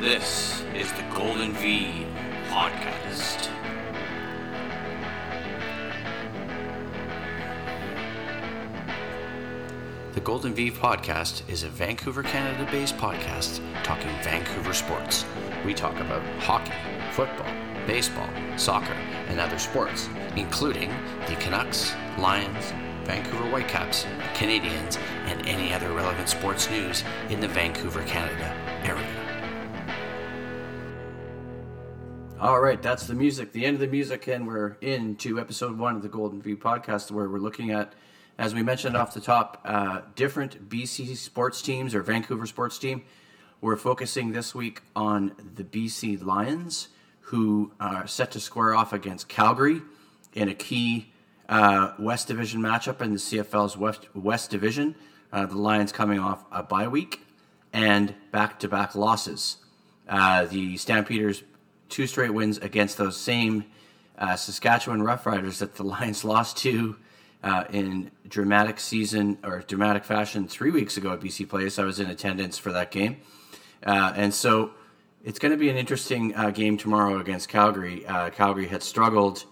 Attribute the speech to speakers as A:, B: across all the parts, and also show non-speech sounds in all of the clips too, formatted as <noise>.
A: This is the Golden V Podcast. The Golden V Podcast is a Vancouver, Canada based podcast talking Vancouver sports. We talk about hockey, football, baseball, soccer, and other sports, including the Canucks, Lions, Vancouver Whitecaps, Canadians, and any other relevant sports news in the Vancouver, Canada area. All right, that's the music, the end of the music, and we're into episode one of the Golden V podcast where we're looking at, as we mentioned off the top, uh, different BC sports teams or Vancouver sports team. We're focusing this week on the BC Lions, who are set to square off against Calgary in a key uh, West Division matchup in the CFL's West, West Division. Uh, the Lions coming off a bye week and back to back losses. Uh, the Stampeders, two straight wins against those same uh, Saskatchewan Roughriders that the <laughs> Lions lost to uh, in dramatic season or dramatic fashion three weeks ago at BC Place. I was in attendance for that game. Uh, and so it's going to be an interesting uh, game tomorrow against Calgary. Uh, Calgary had struggled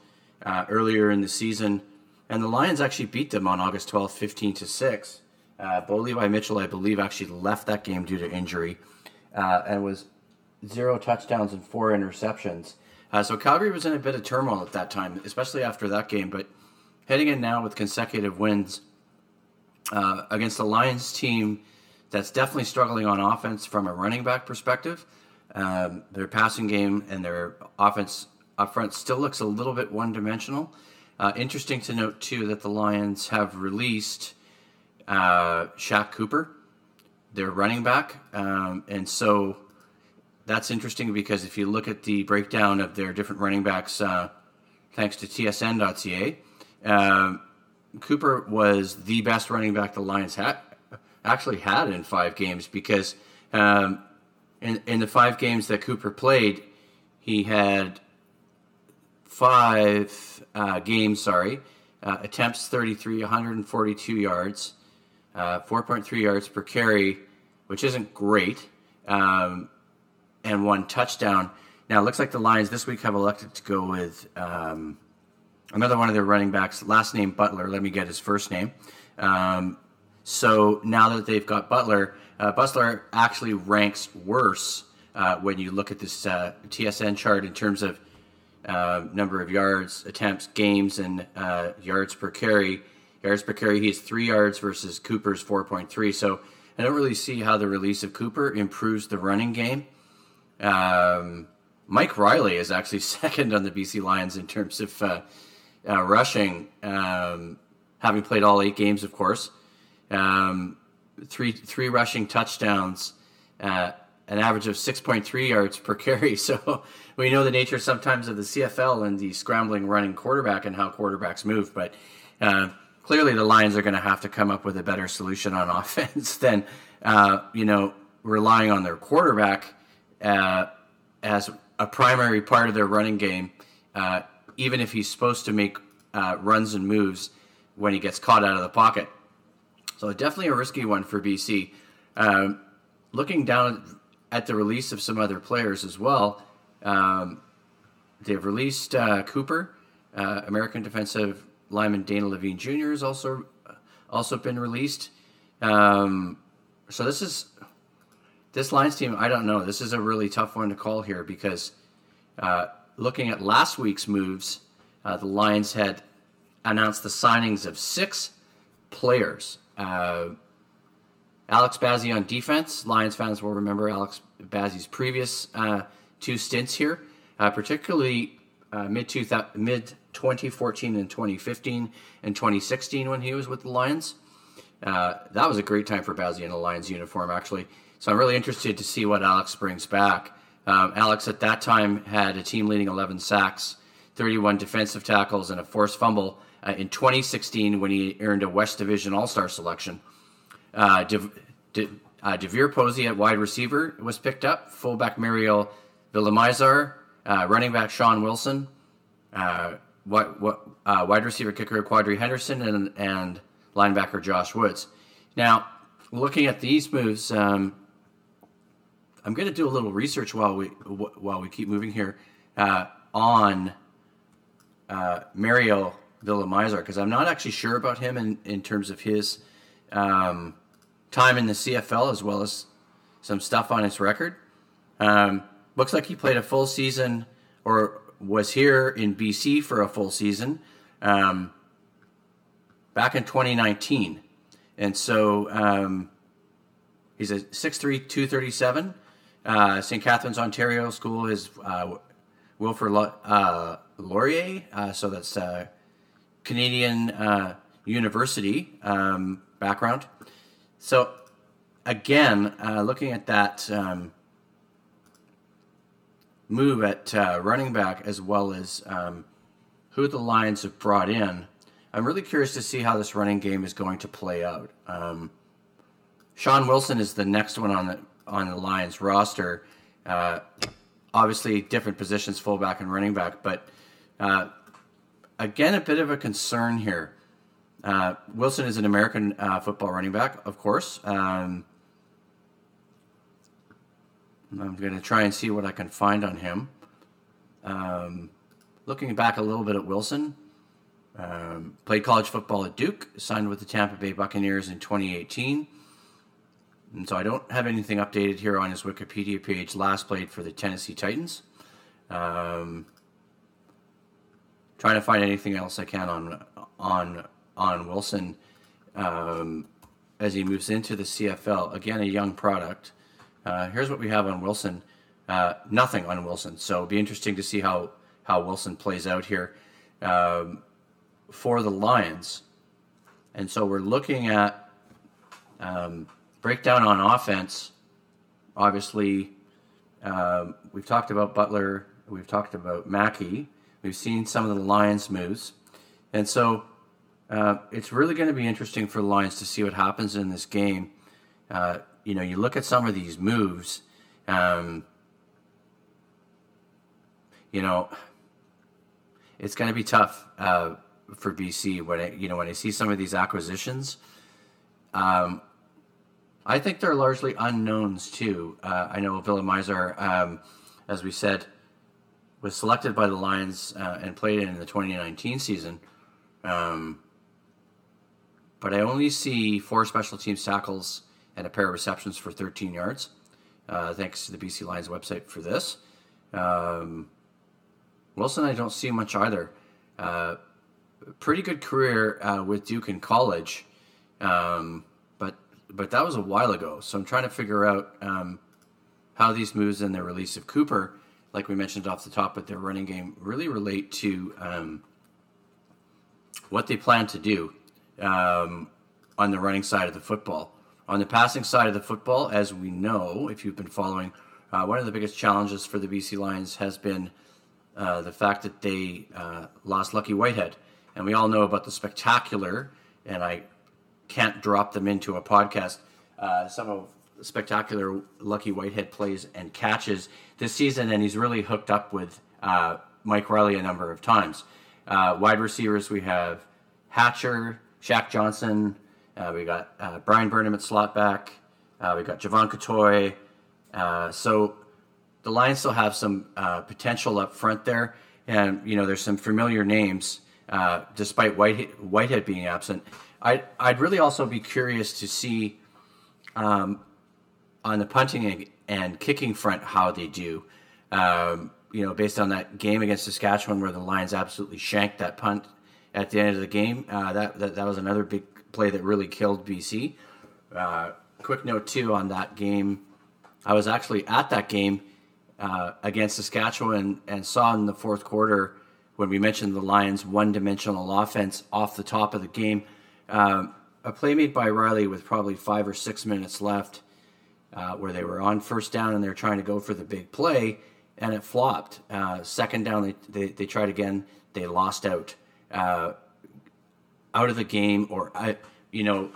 A: uh, earlier in the season, and the Lions actually beat them on August 12th, 15 to 6. Uh, Bo Levi Mitchell, I believe, actually left that game due to injury and was zero touchdowns and four interceptions. Uh, so Calgary was in a bit of turmoil at that time, especially after that game. But heading in now with consecutive wins uh, against the Lions team that's definitely struggling on offense from a running back perspective. Um, their passing game and their offense up front still looks a little bit one dimensional. Uh, interesting to note, too, that the Lions have released uh, Shaq Cooper, their running back. Um, and so that's interesting because if you look at the breakdown of their different running backs, uh, thanks to tsn.ca, um, Cooper was the best running back the Lions had actually had in five games because um, in, in the five games that Cooper played, he had five uh, games, sorry, uh, attempts 33, 142 yards, uh, 4.3 yards per carry, which isn't great, um, and one touchdown. Now, it looks like the Lions this week have elected to go with um, another one of their running backs, last name Butler. Let me get his first name. Um, so now that they've got Butler, uh, Butler actually ranks worse uh, when you look at this uh, TSN chart in terms of uh, number of yards, attempts, games, and uh, yards per carry. Yards per carry, he's three yards versus Cooper's 4.3. So I don't really see how the release of Cooper improves the running game. Um, Mike Reilly is actually <laughs> second on the BC Lions in terms of uh, uh, rushing, um, having played all eight games, of course. Um, three three rushing touchdowns, uh, an average of 6.3 yards per carry. <laughs> So we know the nature sometimes of the CFL and the scrambling running quarterback and how quarterbacks move, but uh, clearly the Lions are going to have to come up with a better solution on <laughs> offense than uh, you know relying on their quarterback uh, as a primary part of their running game, uh, even if he's supposed to make uh, runs and moves when he gets caught out of the pocket. So definitely a risky one for BC. Um, looking down at the release of some other players as well, um, they've released uh, Cooper, uh, American defensive lineman Dana Levine Jr. has also also been released. Um, so this is this Lions team. I don't know. This is a really tough one to call here because uh, looking at last week's moves, uh, the Lions had announced the signings of six players uh, Alex Bazzie on defense. Lions fans will remember Alex Bazzie's previous uh, two stints here, uh, particularly uh, mid mid 2014 and 2015 and 2016 when he was with the Lions. That was a great time for Bazzie in a Lions uniform, actually. So I'm really interested to see what Alex brings back. Um, Alex at that time had a team leading 11 sacks, 31 defensive tackles, and a forced fumble uh, in 2016 when he earned a West Division All Star selection. Uh, De, De, uh, DeVier Posey at wide receiver was picked up. Fullback Mariel Villamizar, uh, running back Shaun Wilson, uh, what, uh, wide receiver kicker Quadree Henderson, and, and linebacker Josh Woods. Now, looking at these moves, um, I'm going to do a little research while we while we keep moving here uh, on uh, Mario Villamizar because I'm not actually sure about him in, in terms of his um, time in the CFL as well as some stuff on his record. Um, looks like he played a full season or was here in BC for a full season um, back in 2019. And so um, he's a 6'3, 237. Uh, St. Catharines, Ontario School is uh, Wilfrid uh, Laurier. Uh, so that's Canadian University um, background. So again, looking at that um, move at running back as well as um, who the Lions have brought in, I'm really curious to see how this running game is going to play out. Um, Shaun Wilson is the next one on the on the Lions roster. Uh, obviously, different positions, fullback and running back, but uh, again, a bit of a concern here. Uh, Wilson is an American uh, football running back, of course. Um, I'm going to try and see what I can find on him. Um, looking back a little bit at Wilson, um, played college football at Duke, signed with the Tampa Bay Buccaneers in 2018. And so I don't have anything updated here on his Wikipedia page. Last played for the Tennessee Titans. Um, trying to find anything else I can on on on Wilson um, as he moves into the CFL. Again, a young product. Uh, here's what we have on Wilson. Uh, nothing on Wilson. So it'll be interesting to see how how Wilson plays out here um, for the Lions. And so we're looking at um, breakdown on offense. Obviously, um, we've talked about Butler, we've talked about Mackey, we've seen some of the Lions' moves. And so uh, it's really going to be interesting for the Lions to see what happens in this game. Uh, you know, you look at some of these moves, um, you know, it's going to be tough uh, for BC when I, you know when I see some of these acquisitions. Um, I think they're largely unknowns too. Uh, I know Villamizar, um, as we said, was selected by the Lions uh, and played in the 2019 season. Um, but I only see four special teams tackles and a pair of receptions for 13 yards. Uh, thanks to the BC Lions website for this. Um, Wilson, I don't see much either. Uh, pretty good career uh, with Duke in college. Um, but that was a while ago. So I'm trying to figure out um, how these moves and the release of Cooper, like we mentioned off the top with their running game, really relate to um, what they plan to do um, on the running side of the football. On the passing side of the football, as we know, if you've been following, uh, one of the biggest challenges for the BC Lions has been uh, the fact that they uh, lost Lucky Whitehead. And we all know about the spectacular, and I can't drop them into a podcast. Uh, some of spectacular Lucky Whitehead plays and catches this season, and he's really hooked up with uh, Mike Reilly a number of times. Uh, wide receivers, we have Hatcher, Shaq Johnson, uh, we got uh, Bryan Burnham at slot back, uh, we got Jevon Cottoy. so the Lions still have some potential up front there, and you know there's some familiar names despite Whitehead, Whitehead being absent. I'd, I'd really also be curious to see um, on the punting and kicking front how they do. Um, you know, based on that game against Saskatchewan where the Lions absolutely shanked that punt at the end of the game. Uh, that, that, that was another big play that really killed BC. Uh, quick note too on that game. I was actually at that game uh, against Saskatchewan and saw in the fourth quarter when we mentioned the Lions' one-dimensional offense off the top of the game um, a play made by Reilly with probably five or six minutes left, uh, where they were on first down and they're trying to go for the big play, and it flopped. Uh, second down, they, they, they, tried again, they lost out. Uh, out of the game, or, you know,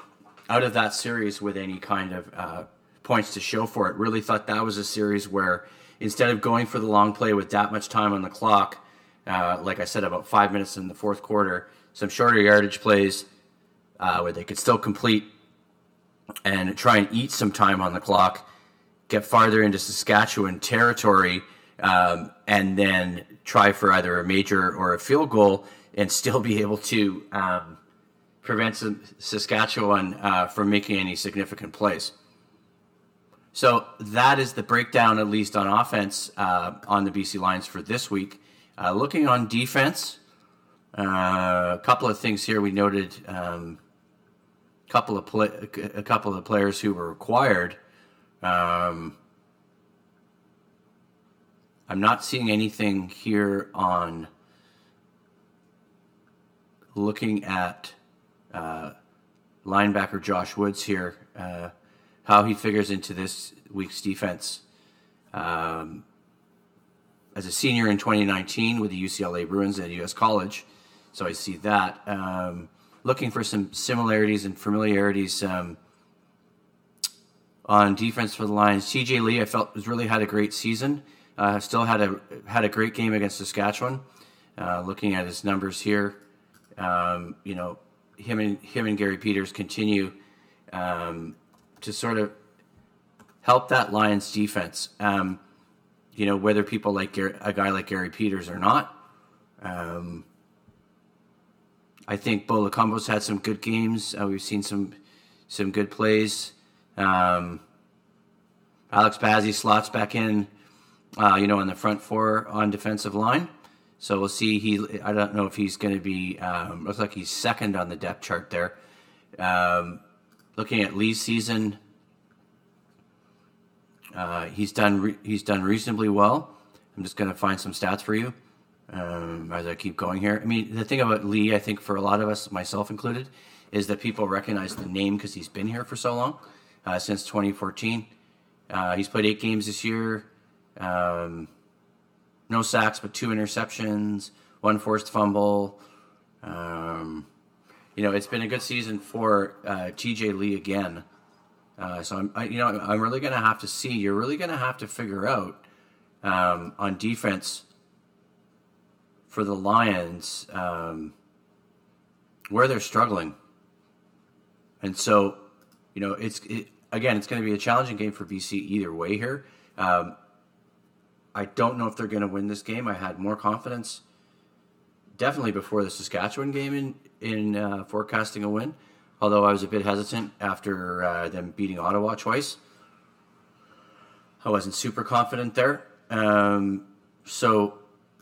A: out of that series with any kind of uh, points to show for it. Really thought that was a series where instead of going for the long play with that much time on the clock, uh, like I said, about five minutes in the fourth quarter, some shorter yardage plays uh, where they could still complete and try and eat some time on the clock. get farther into Saskatchewan territory um, and then try for either a major or a field goal and still be able to um, prevent Saskatchewan uh, from making any significant plays. So that is the breakdown, at least on offense, uh, on the BC Lions for this week. Uh, looking on defense, uh, a couple of things here we noted. Um, couple of play, a couple of players who were acquired. Um, I'm not seeing anything here on looking at uh, linebacker Josh Woods here, uh, how he figures into this week's defense. Um, as a senior in 2019 with the UCLA Bruins at US College, so I see that. Um, looking for some similarities and familiarities um, on defense for the Lions. TJ Lee, I felt has really had a great season. Uh, still had a had a great game against Saskatchewan. Uh, looking at his numbers here, um, you know, him and him and Garry Peters continue um, to sort of help that Lions defense. Um, you know, whether people like a guy like Garry Peters or not. Um, I think Bo Lokombo's had some good games. Uh, we've seen some some good plays. Um, Alex Bazzie slots back in, uh, you know, on the front four on defensive line. So we'll see. He, I don't know if he's going to be. Um, looks like he's second on the depth chart there. Um, looking at Lee's season, uh, he's done. Re- he's done reasonably well. I'm just going to find some stats for you um, as I keep going here. I mean, the thing about Lee, I think for a lot of us, myself included, is that people recognize the name because he's been here for so long, uh, since 2014. Uh, he's played eight games this year. Um, no sacks, but two interceptions, one forced fumble. Um, you know, it's been a good season for uh, TJ Lee again. Uh, so I'm, I, you know, I'm really going to have to see. You're really going to have to figure out um, on defense for the Lions um, where they're struggling, and so you know, it's it, again, it's going to be a challenging game for BC either way here. Um, I don't know if they're going to win this game. I had more confidence definitely before the Saskatchewan game in in uh, forecasting a win. Although I was a bit hesitant after uh, them beating Ottawa twice, I wasn't super confident there. Um, so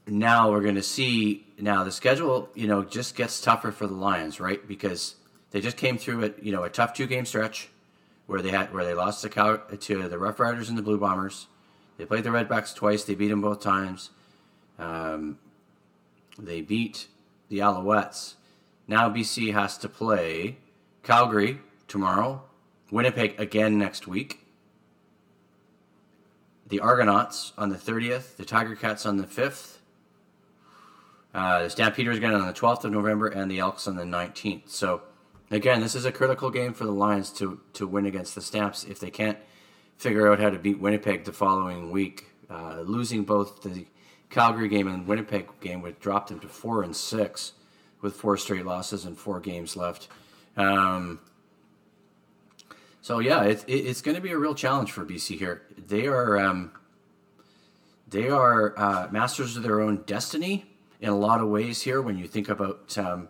A: now we're going to see. Now the schedule, you know, just gets tougher for the Lions, right? Because they just came through a you know, a tough two game stretch where they had where they lost to, Cal- to the Rough Riders and the Blue Bombers. They played the Redblacks twice. They beat them both times. Um, they beat the Alouettes. Now BC has to play Calgary tomorrow, Winnipeg again next week, the Argonauts on the 30th, the Tiger Cats on the 5th, uh, the Stampeders again on the 12th of November, and the Elks on the 19th. So, again, this is a critical game for the Lions to, to win against the Stamps if they can't figure out how to beat Winnipeg the following week. Uh, losing both the Calgary game and Winnipeg game would drop them to four and six, with four straight losses and four games left. Um, so yeah, it, it, it's going to be a real challenge for BC here. They are um, they are uh, masters of their own destiny in a lot of ways here when you think about um,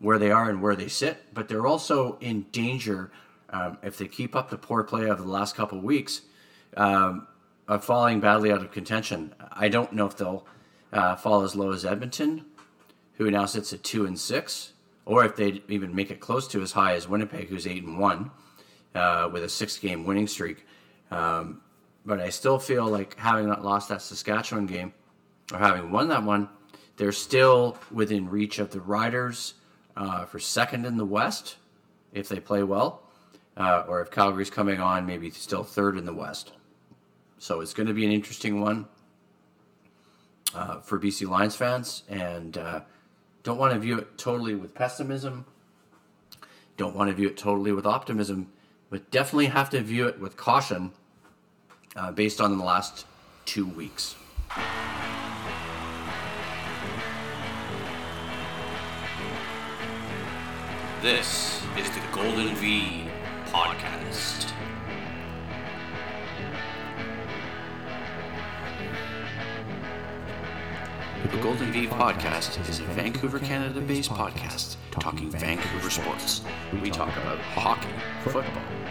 A: where they are and where they sit, but they're also in danger um, if they keep up the poor play of the last couple of weeks, um, of falling badly out of contention. I don't know if they'll uh, fall as low as Edmonton, who now sits at two and six, or if they even make it close to as high as Winnipeg, who's eight and one, uh, with a six-game winning streak. Um, but I still feel like having not lost that Saskatchewan game, or having won that one, they're still within reach of the Riders uh, for second in the West if they play well uh, or if Calgary's coming on, maybe still third in the West. So it's going to be an interesting one uh, for BC Lions fans, and uh, don't want to view it totally with pessimism. Don't want to view it totally with optimism, but definitely have to view it with caution uh, based on the last two weeks.
B: This is the Golden V Podcast.
A: The Golden V Podcast is a Vancouver, Canada based podcast talking Vancouver sports. We talk about hockey, football,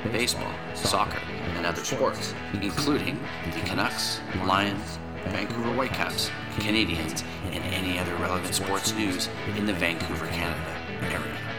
A: baseball, soccer, and other sports, including the Canucks, Lions, Vancouver Whitecaps, Canadians, and any other relevant sports news in the Vancouver, Canada area.